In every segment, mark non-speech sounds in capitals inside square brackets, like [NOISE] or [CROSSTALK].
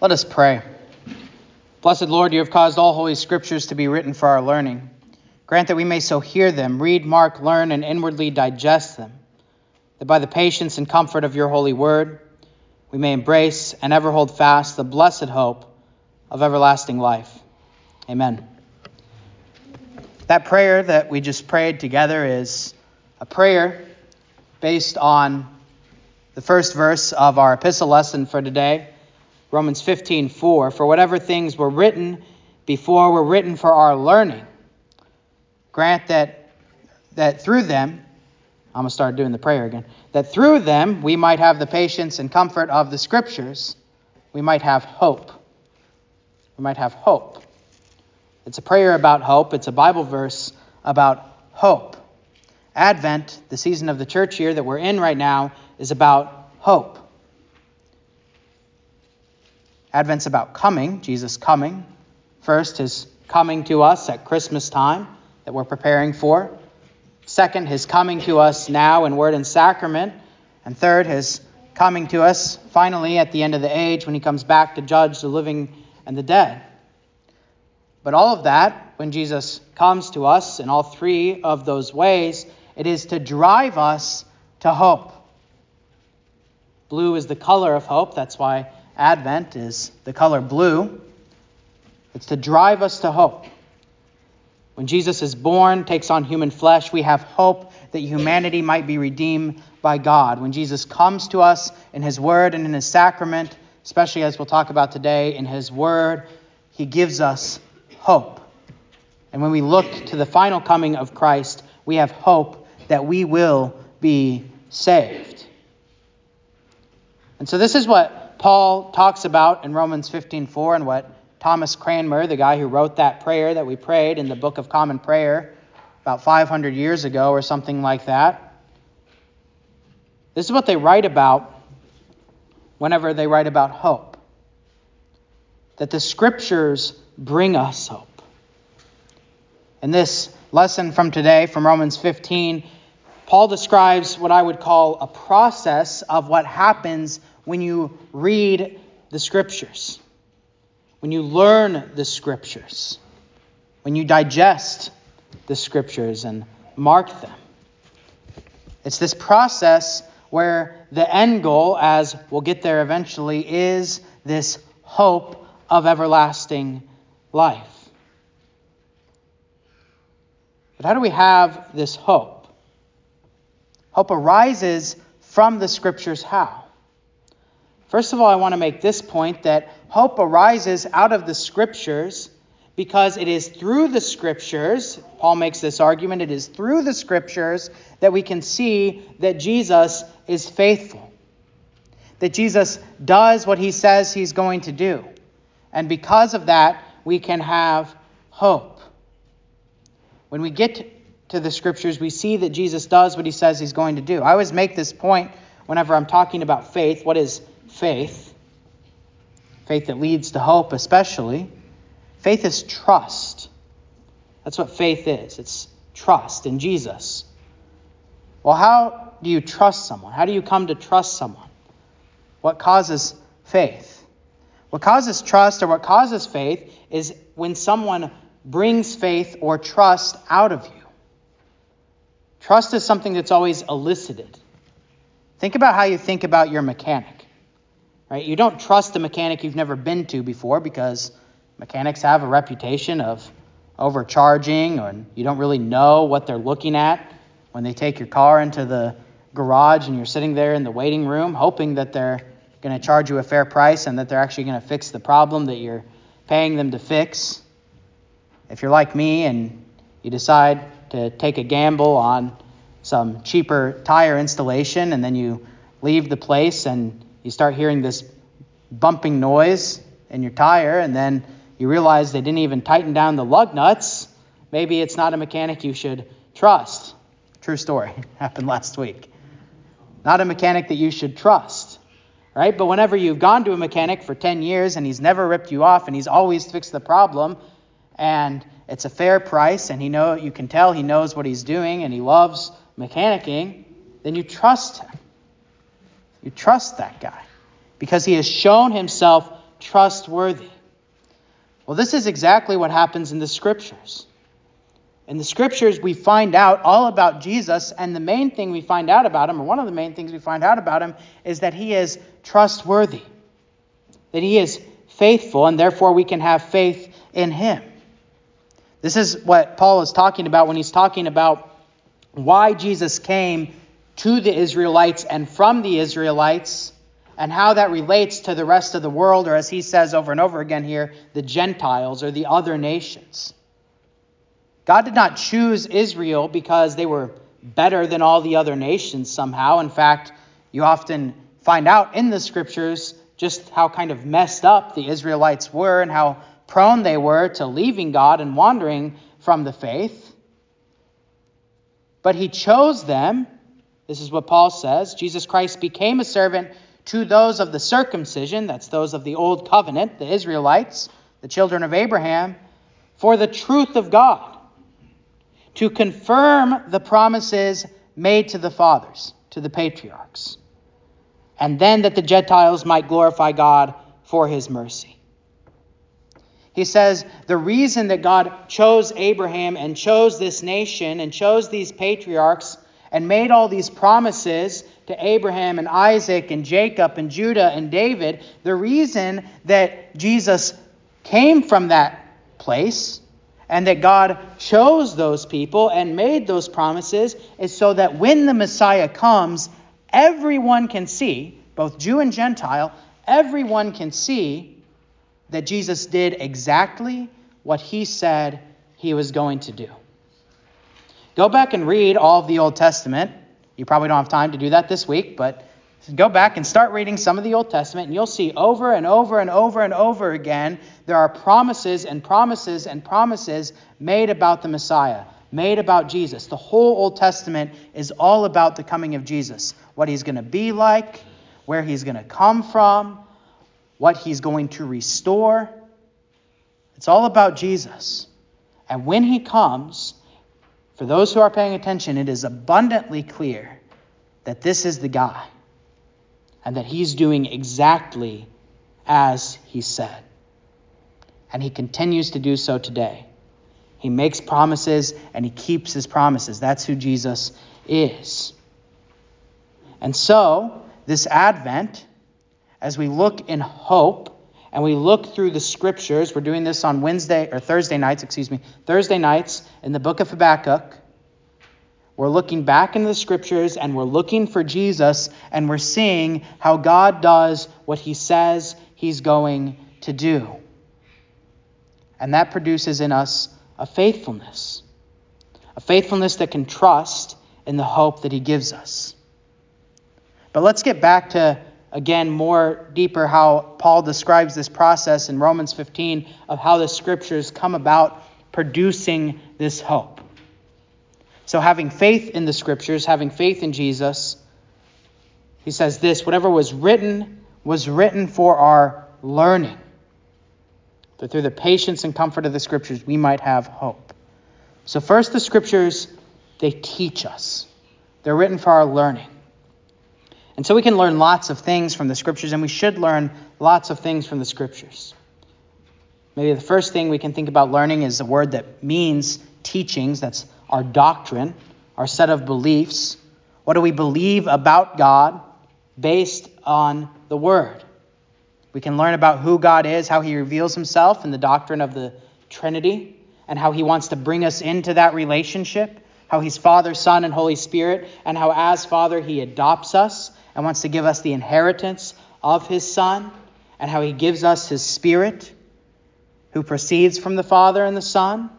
Let us pray. Blessed Lord, you have caused all holy scriptures to be written for our learning. Grant that we may so hear them, read, mark, learn, and inwardly digest them, that by the patience and comfort of your holy word, we may embrace and ever hold fast the blessed hope of everlasting life. Amen. That prayer that we just prayed together is a prayer based on the first verse of our epistle lesson for today Romans 15:4 For whatever things were written before were written for our learning. Grant that that through them I'm going to start doing the prayer again. That through them we might have the patience and comfort of the scriptures. We might have hope. We might have hope. It's a prayer about hope. It's a Bible verse about hope. Advent, the season of the church year that we're in right now, is about hope. Advent's about coming, Jesus coming. First, his coming to us at Christmas time that we're preparing for. Second, his coming to us now in word and sacrament. And third, his coming to us finally at the end of the age when he comes back to judge the living and the dead. But all of that, when Jesus comes to us in all three of those ways, it is to drive us to hope. Blue is the color of hope. That's why Advent is the color blue. It's to drive us to hope. When Jesus is born, takes on human flesh, we have hope that humanity might be redeemed by God. When Jesus comes to us in his word and in his sacrament, especially as we'll talk about today, in his word, he gives us hope. And when we look to the final coming of Christ, we have hope that we will be saved. And so this is what Paul talks about in Romans 15:4 and what Thomas Cranmer, the guy who wrote that prayer that we prayed in the Book of Common Prayer about 500 years ago or something like that. This is what they write about whenever they write about hope. That the scriptures bring us hope. And this lesson from today, from Romans 15, Paul describes what I would call a process of what happens when you read the scriptures, when you learn the scriptures, when you digest the scriptures and mark them. It's this process where the end goal, as we'll get there eventually, is this hope of everlasting life. But how do we have this hope? Hope arises from the scriptures how? First of all, I want to make this point that hope arises out of the scriptures because it is through the scriptures, Paul makes this argument, it is through the scriptures that we can see that Jesus is faithful. That Jesus does what he says he's going to do. And because of that, we can have hope. When we get to the scriptures, we see that Jesus does what he says he's going to do. I always make this point whenever I'm talking about faith. What is faith, faith that leads to hope, especially. Faith is trust. That's what faith is it's trust in Jesus. Well, how do you trust someone? How do you come to trust someone? What causes faith? What causes trust or what causes faith is when someone brings faith or trust out of you. Trust is something that's always elicited. Think about how you think about your mechanic. Right? You don't trust a mechanic you've never been to before because mechanics have a reputation of overcharging or you don't really know what they're looking at when they take your car into the garage and you're sitting there in the waiting room hoping that they're going to charge you a fair price and that they're actually going to fix the problem that you're paying them to fix. If you're like me and you decide to take a gamble on some cheaper tire installation and then you leave the place and you start hearing this bumping noise in your tire, and then you realize they didn't even tighten down the lug nuts. Maybe it's not a mechanic you should trust. True story. [LAUGHS] Happened last week. Not a mechanic that you should trust. Right? But whenever you've gone to a mechanic for 10 years and he's never ripped you off and he's always fixed the problem and it's a fair price and he know you can tell he knows what he's doing and he loves mechanicking, then you trust him. You trust that guy because he has shown himself trustworthy. Well, this is exactly what happens in the scriptures. In the scriptures, we find out all about Jesus, and the main thing we find out about him, or one of the main things we find out about him, is that he is trustworthy, that he is faithful, and therefore we can have faith in him. This is what Paul is talking about when he's talking about why Jesus came to the Israelites and from the Israelites and how that relates to the rest of the world, or as he says over and over again here, the Gentiles or the other nations. God did not choose Israel because they were better than all the other nations somehow. In fact, you often find out in the scriptures just how kind of messed up the Israelites were and how prone they were to leaving God and wandering from the faith. But he chose them. This is what Paul says. Jesus Christ became a servant to those of the circumcision, that's those of the old covenant, the Israelites, the children of Abraham, for the truth of God, to confirm the promises made to the fathers, to the patriarchs, and then that the Gentiles might glorify God for his mercy. He says the reason that God chose Abraham and chose this nation and chose these patriarchs and made all these promises to Abraham and Isaac and Jacob and Judah and David, the reason that Jesus came from that place and that God chose those people and made those promises is so that when the Messiah comes, everyone can see, both Jew and Gentile, everyone can see that Jesus did exactly what he said he was going to do. Go back and read all of the Old Testament. You probably don't have time to do that this week, but go back and start reading some of the Old Testament, and you'll see over and over and over and over again there are promises and promises and promises made about the Messiah, made about Jesus. The whole Old Testament is all about the coming of Jesus, what he's going to be like, where he's going to come from, what he's going to restore. It's all about Jesus. And when he comes, for those who are paying attention, it is abundantly clear that this is the guy and that he's doing exactly as he said. And he continues to do so today. He makes promises and he keeps his promises. That's who Jesus is. And so, this Advent, as we look in hope and we look through the scriptures, we're doing this on Wednesday or Thursday nights, excuse me, Thursday nights in the book of Habakkuk. We're looking back into the scriptures and we're looking for Jesus and we're seeing how God does what he says he's going to do. And that produces in us a faithfulness, a faithfulness that can trust in the hope that he gives us. But let's get back to again more deeper how Paul describes this process in Romans 15 of how the scriptures come about producing this hope. So, having faith in the scriptures, having faith in Jesus, he says this whatever was written was written for our learning, that through the patience and comfort of the scriptures we might have hope. So, first, the scriptures, they teach us, they're written for our learning. And so we can learn lots of things from the scriptures, and we should learn lots of things from the scriptures. Maybe the first thing we can think about learning is a word that means teachings. That's our doctrine, our set of beliefs. What do we believe about God based on the Word? We can learn about who God is, how He reveals Himself in the doctrine of the Trinity, and how He wants to bring us into that relationship, how He's Father, Son, and Holy Spirit, and how as Father He adopts us and wants to give us the inheritance of his Son, and how he gives us his Spirit, who proceeds from the Father and the Son.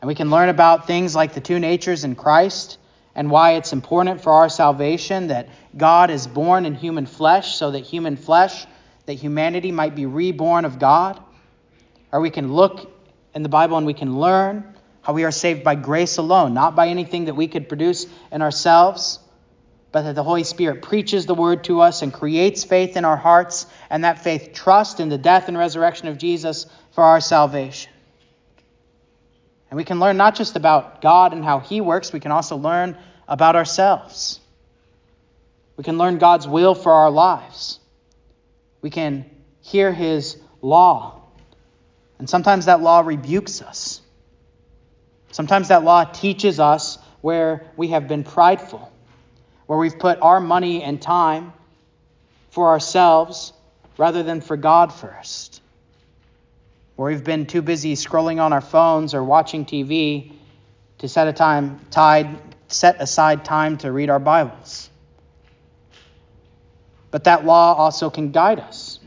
And we can learn about things like the two natures in Christ and why it's important for our salvation that God is born in human flesh so that human flesh, that humanity might be reborn of God. Or we can look in the Bible and we can learn how we are saved by grace alone, not by anything that we could produce in ourselves but that the Holy Spirit preaches the word to us and creates faith in our hearts, and that faith trust in the death and resurrection of Jesus for our salvation. And we can learn not just about God and how He works, we can also learn about ourselves. We can learn God's will for our lives. We can hear his law. And sometimes that law rebukes us. Sometimes that law teaches us where we have been prideful, where we've put our money and time for ourselves rather than for God first, where we've been too busy scrolling on our phones or watching TV to set a time tied set aside time to read our Bibles. But that law also can guide us.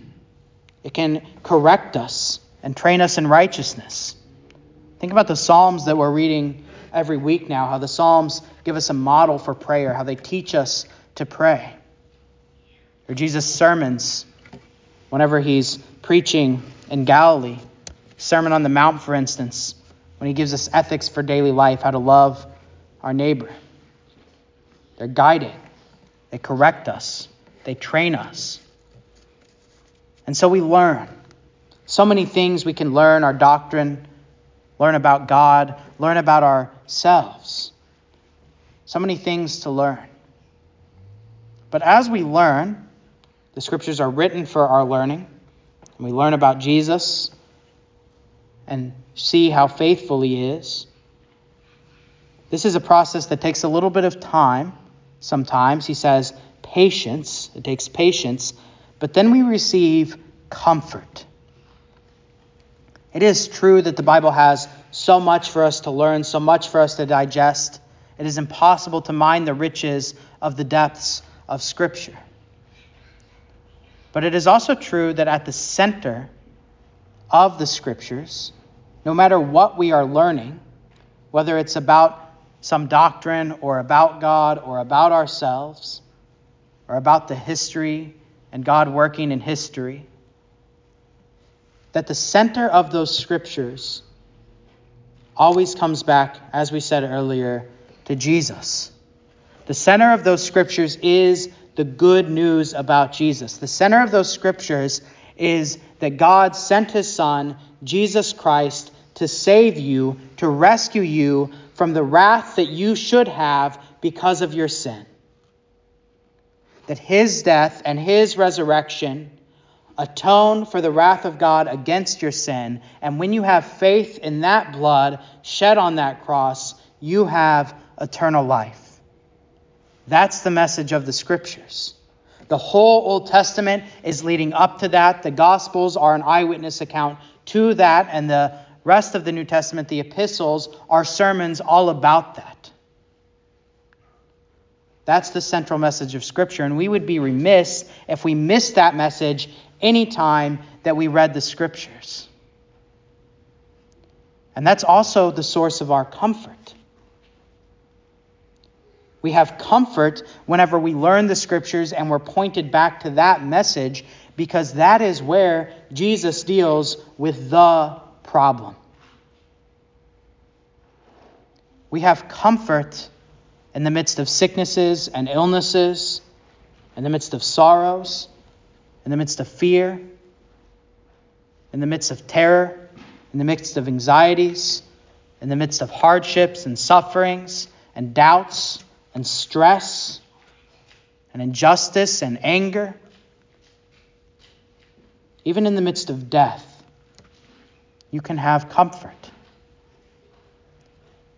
It can correct us and train us in righteousness. Think about the Psalms that we're reading every week now, how the Psalms give us a model for prayer, how they teach us to pray. Or Jesus' sermons, whenever he's preaching in Galilee, Sermon on the Mount, for instance, when he gives us ethics for daily life, how to love our neighbor. They're guiding, they correct us, they train us. And so we learn. So many things we can learn our doctrine, learn about God, learn about ourselves. So many things to learn. But as we learn, the scriptures are written for our learning, and we learn about Jesus and see how faithful he is. This is a process that takes a little bit of time. Sometimes he says patience, it takes patience, but then we receive comfort. It is true that the Bible has so much for us to learn, so much for us to digest. It is impossible to mine the riches of the depths of Scripture. But it is also true that at the center of the Scriptures, no matter what we are learning, whether it's about some doctrine or about God or about ourselves or about the history and God working in history, that the center of those scriptures always comes back, as we said earlier, to Jesus. The center of those scriptures is the good news about Jesus. The center of those scriptures is that God sent his Son, Jesus Christ, to save you, to rescue you from the wrath that you should have because of your sin. That his death and his resurrection atone for the wrath of God against your sin. And when you have faith in that blood shed on that cross, you have eternal life. That's the message of the scriptures. The whole Old Testament is leading up to that. The Gospels are an eyewitness account to that, and the rest of the New Testament, the epistles, are sermons all about that. That's the central message of Scripture, and we would be remiss if we missed that message any time that we read the Scriptures. And that's also the source of our comfort. We have comfort whenever we learn the Scriptures and we're pointed back to that message because that is where Jesus deals with the problem. We have comfort in the midst of sicknesses and illnesses, in the midst of sorrows, in the midst of fear, in the midst of terror, in the midst of anxieties, in the midst of hardships and sufferings and doubts and stress and injustice and anger. Even in the midst of death, you can have comfort.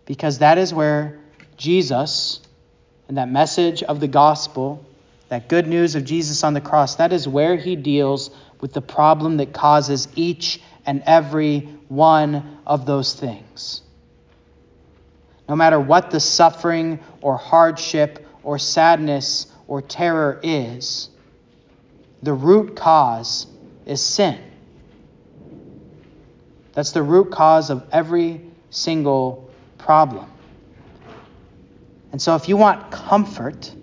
Because that is where Jesus and that message of the gospel, that good news of Jesus on the cross, that is where he deals with the problem that causes each and every one of those things. No matter what the suffering or hardship or sadness or terror is, the root cause is sin. That's the root cause of every single problem. And so, if you want comfort,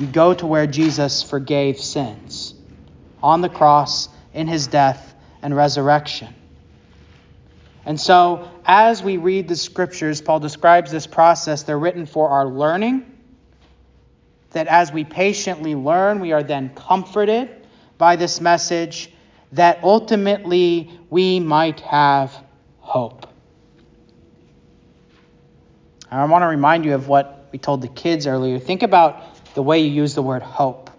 you go to where Jesus forgave sins on the cross, in his death and resurrection. And so, as we read the scriptures, Paul describes this process. They're written for our learning. That as we patiently learn, we are then comforted by this message that ultimately we might have hope. I want to remind you of what we told the kids earlier. Think about the way you use the word hope,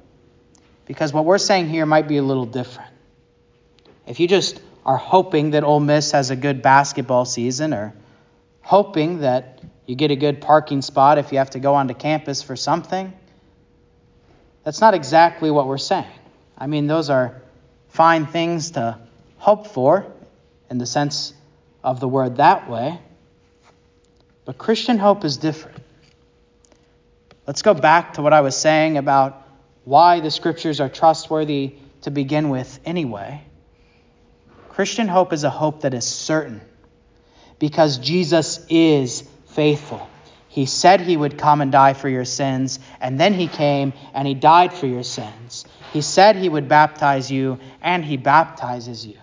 because what we're saying here might be a little different. if you just are hoping that Ole Miss has a good basketball season or hoping that you get a good parking spot if you have to go onto campus for something, that's not exactly what we're saying. I mean, those are fine things to hope for in the sense of the word that way. But Christian hope is different. Let's go back to what I was saying about why the scriptures are trustworthy to begin with, anyway. Christian hope is a hope that is certain because Jesus is faithful. He said he would come and die for your sins, and then he came and he died for your sins. He said he would baptize you, and he baptizes you.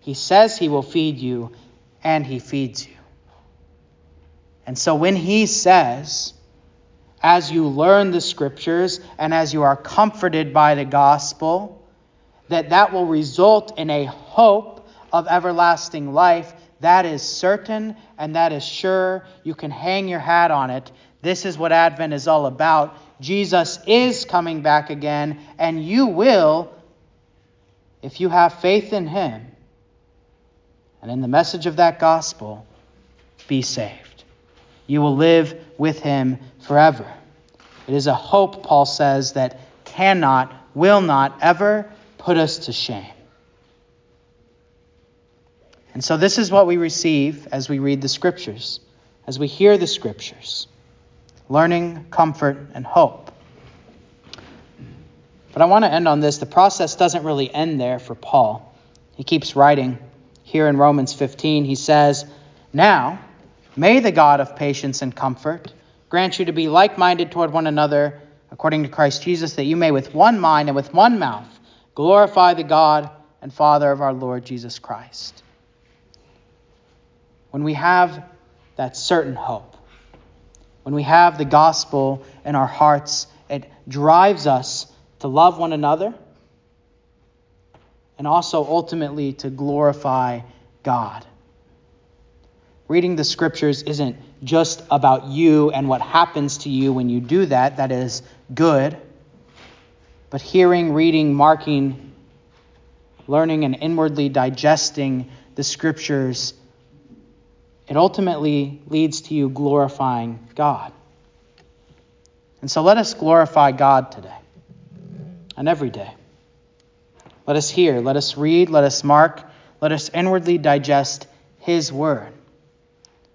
He says he will feed you, and he feeds you. And so when he says, as you learn the scriptures and as you are comforted by the gospel, that that will result in a hope of everlasting life, that is certain and that is sure. You can hang your hat on it. This is what Advent is all about. Jesus is coming back again, and you will, if you have faith in him and in the message of that gospel, be saved. You will live with him forever. It is a hope, Paul says, that cannot, will not ever put us to shame. And so, this is what we receive as we read the Scriptures, as we hear the Scriptures learning, comfort, and hope. But I want to end on this. The process doesn't really end there for Paul. He keeps writing here in Romans 15. He says, Now, may the God of patience and comfort grant you to be like minded toward one another, according to Christ Jesus, that you may with one mind and with one mouth glorify the God and Father of our Lord Jesus Christ. When we have that certain hope, when we have the gospel in our hearts, it drives us to love one another and also ultimately to glorify God. Reading the scriptures isn't just about you and what happens to you when you do that, that is good. But hearing, reading, marking, learning, and inwardly digesting the scriptures, it ultimately leads to you glorifying God. And so let us glorify God today and every day. Let us hear, let us read, let us mark, let us inwardly digest His word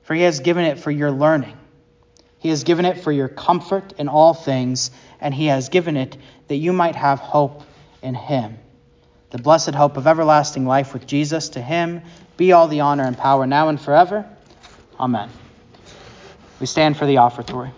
for he has given it for your learning. He has given it for your comfort in all things, and he has given it that you might have hope in him. The blessed hope of everlasting life with Jesus. To him be all the honor and power now and forever. Amen. We stand for the offertory.